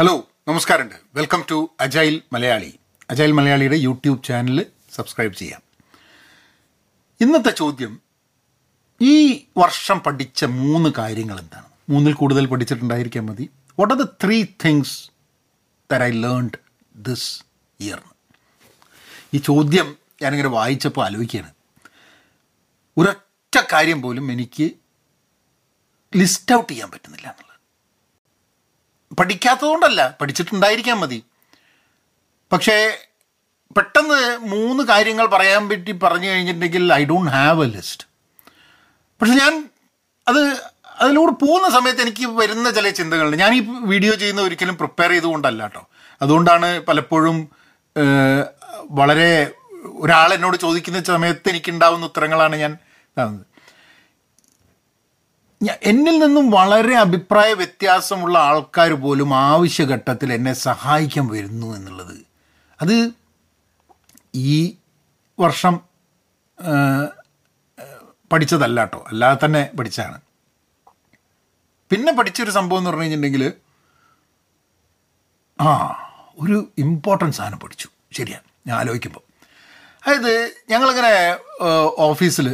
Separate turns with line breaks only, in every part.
Hello നമസ്കാരമുണ്ട് welcome to agile Malayali agile മലയാളിയുടെ YouTube channel subscribe ചെയ്യാം. ഇന്നത്തെ ചോദ്യം ഈ വർഷം പഠിച്ച മൂന്ന് കാര്യങ്ങൾ എന്താണ്? മൂന്നിൽ കൂടുതൽ പഠിച്ചിട്ടുണ്ടായിരിക്കാൻ മതി. What are the three things that I learned this year ഈ ചോദ്യം ഞാനിങ്ങനെ വായിച്ചപ്പോൾ ആലോചിക്കുകയാണ്. ഒരൊറ്റ കാര്യം പോലും എനിക്ക് ലിസ്റ്റ് ഔട്ട് ചെയ്യാൻ പറ്റുന്നില്ല എന്നുള്ളത്. പഠിക്കാത്തതുകൊണ്ടല്ല പഠിച്ചിട്ടുണ്ടായിരിക്കാൻ മതി. പക്ഷേ പെട്ടെന്ന് മൂന്ന് കാര്യങ്ങൾ പറയാൻ പറ്റി പറഞ്ഞു കഴിഞ്ഞിട്ടുണ്ടെങ്കിൽ I don't have a list. പക്ഷെ ഞാൻ അത് അതിലൂടെ പോകുന്ന സമയത്ത് എനിക്ക് വരുന്ന ചില ചിന്തകളുണ്ട്. ഞാൻ ഈ വീഡിയോ ചെയ്യുന്ന ഒരിക്കലും പ്രിപ്പയർ ചെയ്തുകൊണ്ടല്ല കേട്ടോ. അതുകൊണ്ടാണ് പലപ്പോഴും വളരെ ഒരാൾ എന്നോട് ചോദിക്കുന്ന സമയത്ത് എനിക്കുണ്ടാവുന്ന ഉത്തരങ്ങളാണ് ഞാൻ ഇതാവുന്നത്. ഞാ- എന്നിൽ നിന്നും വളരെ അഭിപ്രായ വ്യത്യാസമുള്ള ആൾക്കാർ പോലും ആവശ്യഘട്ടത്തിൽ എന്നെ സഹായിക്കാൻ വരുന്നു എന്നുള്ളത്. അത് ഈ വർഷം പഠിച്ചതല്ല കേട്ടോ അല്ലാതെ തന്നെ പഠിച്ചാണ് പിന്നെ പഠിച്ചൊരു സംഭവം എന്ന് പറഞ്ഞു കഴിഞ്ഞിട്ടുണ്ടെങ്കിൽ ആ ഒരു ഇമ്പോർട്ടൻസ് സാധനം പഠിച്ചു. ശരിയാണ് ഞാൻ ആലോചിക്കുമ്പോൾ അതായത് ഞങ്ങളിങ്ങനെ ഓഫീസിൽ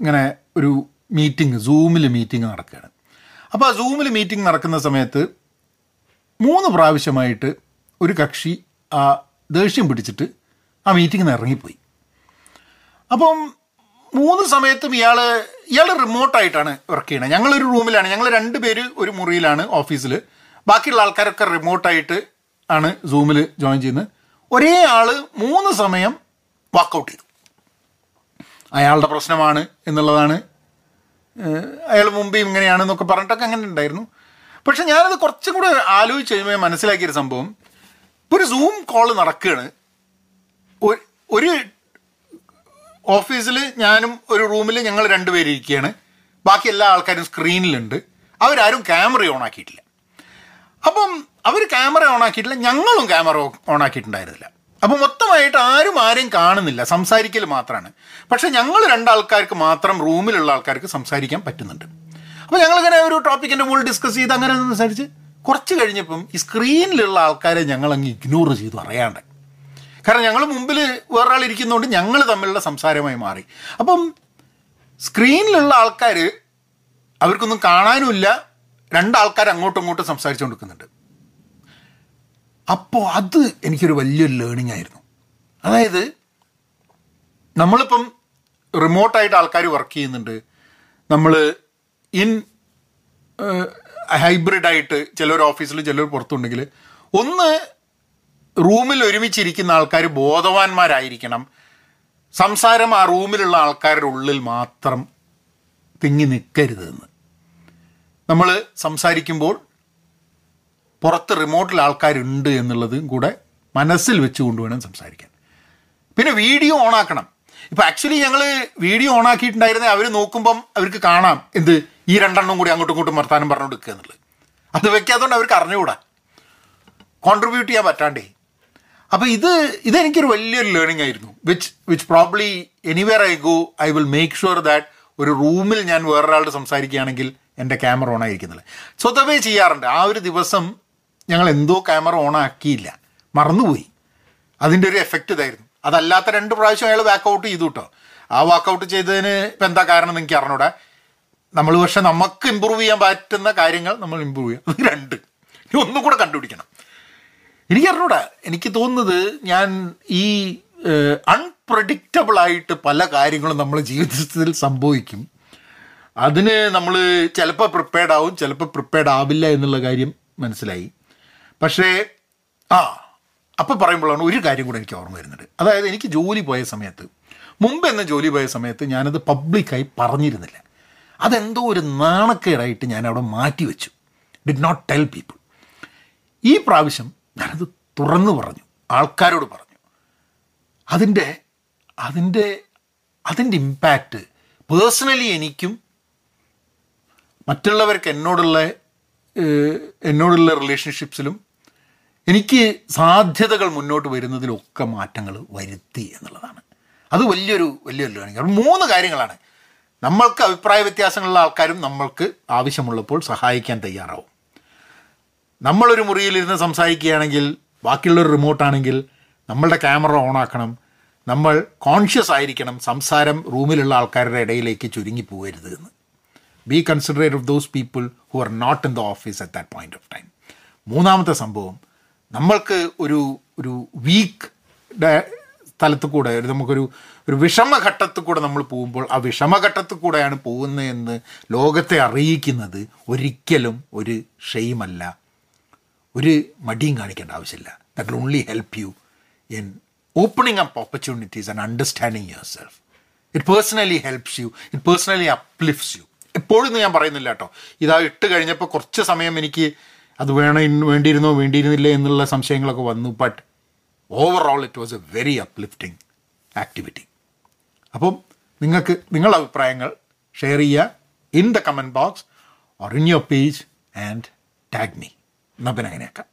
ഇങ്ങനെ ഒരു മീറ്റിംഗ് സൂമിൽ മീറ്റിംഗ് നടക്കുകയാണ്. അപ്പോൾ ആ സൂമിൽ മീറ്റിംഗ് നടക്കുന്ന സമയത്ത് മൂന്ന് പ്രാവശ്യമായിട്ട് ഒരു കക്ഷി ആ ദേഷ്യം പിടിച്ചിട്ട് ആ മീറ്റിംഗിൽ നിന്ന് ഇറങ്ങിപ്പോയി. അപ്പം മൂന്ന് സമയത്തും ഇയാൾ ഇയാൾ റിമോട്ടായിട്ടാണ് വർക്ക് ചെയ്യണത് ഞങ്ങളൊരു റൂമിലാണ്. ഞങ്ങൾ രണ്ട് പേര് ഒരു മുറിയിലാണ് ഓഫീസിൽ ബാക്കിയുള്ള ആൾക്കാരൊക്കെ റിമോട്ടായിട്ട് ആണ് സൂമിൽ ജോയിൻ ചെയ്യുന്നത്. ഒരേ ആൾ മൂന്ന് സമയം വാക്കൗട്ട് ചെയ്തു. അയാളുടെ പ്രശ്നമാണ് എന്നുള്ളതാണ് അയാൾ മുമ്പേ ഇങ്ങനെയാണ് എന്നൊക്കെ പറഞ്ഞിട്ടൊക്കെ അങ്ങനെ ഉണ്ടായിരുന്നു. പക്ഷെ ഞാനത് കുറച്ചും കൂടെ ആലോചിച്ച് കഴിയുമ്പോൾ മനസ്സിലാക്കിയൊരു സംഭവം. ഇപ്പോൾ ഒരു സൂം കോൾ നടക്കുകയാണ്. ഒരു ഓഫീസിൽ ഞാനും ഒരു റൂമിൽ ഞങ്ങൾ രണ്ടുപേരും ഇരിക്കുകയാണ്. ബാക്കി എല്ലാ ആൾക്കാരും സ്ക്രീനിലുണ്ട്. അവരാരും ക്യാമറ ഓൺ ആക്കിയിട്ടില്ല. അപ്പം അവർ ക്യാമറ ഓൺ ആക്കിയിട്ടില്ല ഞങ്ങളും ക്യാമറ ഓൺ ആക്കിയിട്ടുണ്ടായിരുന്നില്ല. അപ്പം മൊത്തമായിട്ട് ആരും ആരെയും കാണുന്നില്ല. സംസാരിക്കൽ മാത്രമാണ് പക്ഷേ ഞങ്ങൾ രണ്ടാൾക്കാർക്ക് മാത്രം റൂമിലുള്ള ആൾക്കാർക്ക് സംസാരിക്കാൻ പറ്റുന്നുണ്ട്. അപ്പോൾ ഞങ്ങളിങ്ങനെ ഒരു ടോപ്പിക്കിന്റെ മുകളിൽ ഡിസ്കസ് ചെയ്ത് അങ്ങനെ സംസാരിച്ച് കുറച്ച് കഴിഞ്ഞപ്പം ഈ സ്ക്രീനിലുള്ള ആൾക്കാരെ ഞങ്ങൾ അങ്ങ് ഇഗ്നോർ ചെയ്ത് അറിയാണ്ട് കാരണം ഞങ്ങൾ മുമ്പിൽ വേറൊരാൾ ഇരിക്കുന്നതുകൊണ്ട് ഞങ്ങൾ തമ്മിലുള്ള സംസാരമായി മാറി. അപ്പം സ്ക്രീനിലുള്ള ആൾക്കാർ അവർക്കൊന്നും കാണാനുമില്ല. രണ്ടാൾക്കാർ അങ്ങോട്ടും ഇങ്ങോട്ടും സംസാരിച്ചുകൊണ്ടിരിക്കുന്നുണ്ട് അപ്പോൾ അത് എനിക്കൊരു വലിയൊരു ലേണിംഗ് ആയിരുന്നു. അതായത് നമ്മളിപ്പം റിമോട്ടായിട്ട് ആൾക്കാർ വർക്ക് ചെയ്യുന്നുണ്ട്. നമ്മൾ ഇൻ ഹൈബ്രിഡായിട്ട് ചിലർ ഓഫീസിൽ ചിലർ പുറത്തുണ്ടെങ്കിൽ ഒന്ന് റൂമിൽ ഒരുമിച്ചിരിക്കുന്ന ആൾക്കാർ ബോധവാന്മാരായിരിക്കണം. സംസാരം ആ റൂമിലുള്ള ആൾക്കാരുടെ ഉള്ളിൽ മാത്രം തിങ്ങി നിൽക്കരുതെന്ന് നമ്മൾ സംസാരിക്കുമ്പോൾ പുറത്ത് റിമോട്ടിൽ ആൾക്കാരുണ്ട് എന്നുള്ളതും കൂടെ മനസ്സിൽ വെച്ചുകൊണ്ട് വേണം സംസാരിക്കാൻ. പിന്നെ വീഡിയോ ഓണാക്കണം. ഇപ്പം ആക്ച്വലി ഞങ്ങൾ വീഡിയോ ഓണാക്കിയിട്ടുണ്ടായിരുന്നെ അവർ നോക്കുമ്പം അവർക്ക് കാണാം എന്ത് ഈ രണ്ടെണ്ണം കൂടി അങ്ങോട്ടും ഇങ്ങോട്ടും വർത്താനം പറഞ്ഞു കൊടുക്കുക എന്നുള്ളത്. അത് വെക്കാത്തതുകൊണ്ട് അവർക്ക് അറിഞ്ഞുകൂടാ. കോൺട്രിബ്യൂട്ട് ചെയ്യാൻ പറ്റാണ്ടേ. അപ്പോൾ ഇത് ഇതെനിക്കൊരു വലിയൊരു ലേണിംഗ് ആയിരുന്നു. Which which probably anyway I go I will make sure that ഒരു റൂമിൽ ഞാൻ വേറൊരാളോട് സംസാരിക്കുകയാണെങ്കിൽ എന്റെ ക്യാമറ ഓൺ ആയിരിക്കുന്നില്ല സ്വതവേ ചെയ്യാറുണ്ട്. ആ ഒരു ദിവസം ഞങ്ങൾ എന്തോ ക്യാമറ ഓൺ ആക്കിയില്ല. മറന്നുപോയി. അതിന്റെ ഒരു എഫക്റ്റ് ഇതായിരുന്നു. അതല്ലാത്ത രണ്ട് പ്രാവശ്യം അയാൾ വാക്കൗട്ട് ചെയ്തു കേട്ടോ ആ വാക്കൗട്ട് ചെയ്തതിന് ഇപ്പം എന്താ കാരണം എനിക്ക് അറിഞ്ഞൂടെ. നമ്മൾ പക്ഷെ നമുക്ക് ഇമ്പ്രൂവ് ചെയ്യാൻ പറ്റുന്ന കാര്യങ്ങൾ നമ്മൾ ഇമ്പ്രൂവ് ചെയ്യാം. അത് രണ്ട്. ഇനി ഒന്നും കൂടെ കണ്ടുപിടിക്കണം. എനിക്ക് അറിഞ്ഞൂടാ. എനിക്ക് തോന്നുന്നത് ഞാൻ ഈ അൺപ്രഡിക്റ്റബിളായിട്ട് പല കാര്യങ്ങളും നമ്മൾ ജീവിതത്തിൽ സംഭവിക്കും. അതിന് നമ്മൾ ചിലപ്പോൾ പ്രിപ്പയർഡ് ആവും ചിലപ്പോൾ പ്രിപ്പയർഡ് ആവില്ല എന്നുള്ള കാര്യം മനസ്സിലായി. പക്ഷേ ആ അപ്പോൾ പറയുമ്പോഴാണ് ഒരു കാര്യം കൂടെ എനിക്ക് ഓർമ്മ വരുന്നുണ്ട് അതായത് എനിക്ക് ജോലി പോയ സമയത്ത് മുമ്പ് എന്ന ജോലി പോയ സമയത്ത് ഞാനത് പബ്ലിക്കായി പറഞ്ഞിരുന്നില്ല. അതെന്തോ ഒരു നാണക്കേടായിട്ട് ഞാൻ മാറ്റി വെച്ചു. ഡിഡ് നോട്ട് ടെൽ പീപ്പിൾ ഈ പ്രാവശ്യം ഞാനത് തുറന്നു പറഞ്ഞു. ആൾക്കാരോട് പറഞ്ഞു. അതിന്റെ അതിന്റെ അതിന്റെ ഇമ്പാക്റ്റ് പേഴ്സണലി എനിക്കും മറ്റുള്ളവർക്ക് എന്നോടുള്ള എന്നോടുള്ള റിലേഷൻഷിപ്സിലും എനിക്ക് സാധ്യതകൾ മുന്നോട്ട് വരുന്നതിലൊക്കെ മാറ്റങ്ങൾ വരുത്തി എന്നുള്ളതാണ്. അത് വലിയൊരു വലിയൊരു ലേണിംഗ് മൂന്ന് കാര്യങ്ങളാണ്. നമ്മൾക്ക് അഭിപ്രായ വ്യത്യാസങ്ങളുള്ള ആൾക്കാരും നമ്മൾക്ക് ആവശ്യമുള്ളപ്പോൾ സഹായിക്കാൻ തയ്യാറാവും. നമ്മളൊരു മുറിയിലിരുന്ന് സംസാരിക്കുകയാണെങ്കിൽ ബാക്കിയുള്ളൊരു റിമോട്ടാണെങ്കിൽ നമ്മളുടെ ക്യാമറ ഓൺ ആക്കണം നമ്മൾ കോൺഷ്യസ് ആയിരിക്കണം സംസാരം റൂമിലുള്ള ആൾക്കാരുടെ ഇടയിലേക്ക് ചുരുങ്ങി പോകരുത് എന്ന്. Be considerate of those people who are not in the office at that point of time മൂന്നാമത്തെ സംഭവം നമ്മൾക്ക് ഒരു ഒരു വീക്ക് സ്ഥലത്ത് കൂടെ ഒരു നമുക്കൊരു ഒരു വിഷമഘട്ടത്തിൽ കൂടെ നമ്മൾ പോകുമ്പോൾ ആ വിഷമഘട്ടത്തിൽ കൂടെയാണ് പോകുന്നതെന്ന് ലോകത്തെ അറിയിക്കുന്നത് ഒരിക്കലും ഒരു ഷെയ്മല്ല. ഒരു മടിയും കാണിക്കേണ്ട ആവശ്യമില്ല. That will only help you in opening up opportunities and understanding your self it personally helps you it personally uplifts you എപ്പോഴും ഞാൻ പറയുന്നില്ല കേട്ടോ. ഇതാ ഇട്ട് കഴിഞ്ഞപ്പോൾ കുറച്ച് സമയം എനിക്ക് അത് വേണം വേണ്ടിയിരുന്നോ വേണ്ടിയിരുന്നില്ല എന്നുള്ള സംശയങ്ങളൊക്കെ വന്നു. But overall it was a very uplifting activity അപ്പം നിങ്ങൾക്ക് നിങ്ങളുടെ അഭിപ്രായങ്ങൾ ഷെയർ ചെയ്യുക in the comment box or in your page and tag me എന്നാൽ അങ്ങനെയാക്കാം.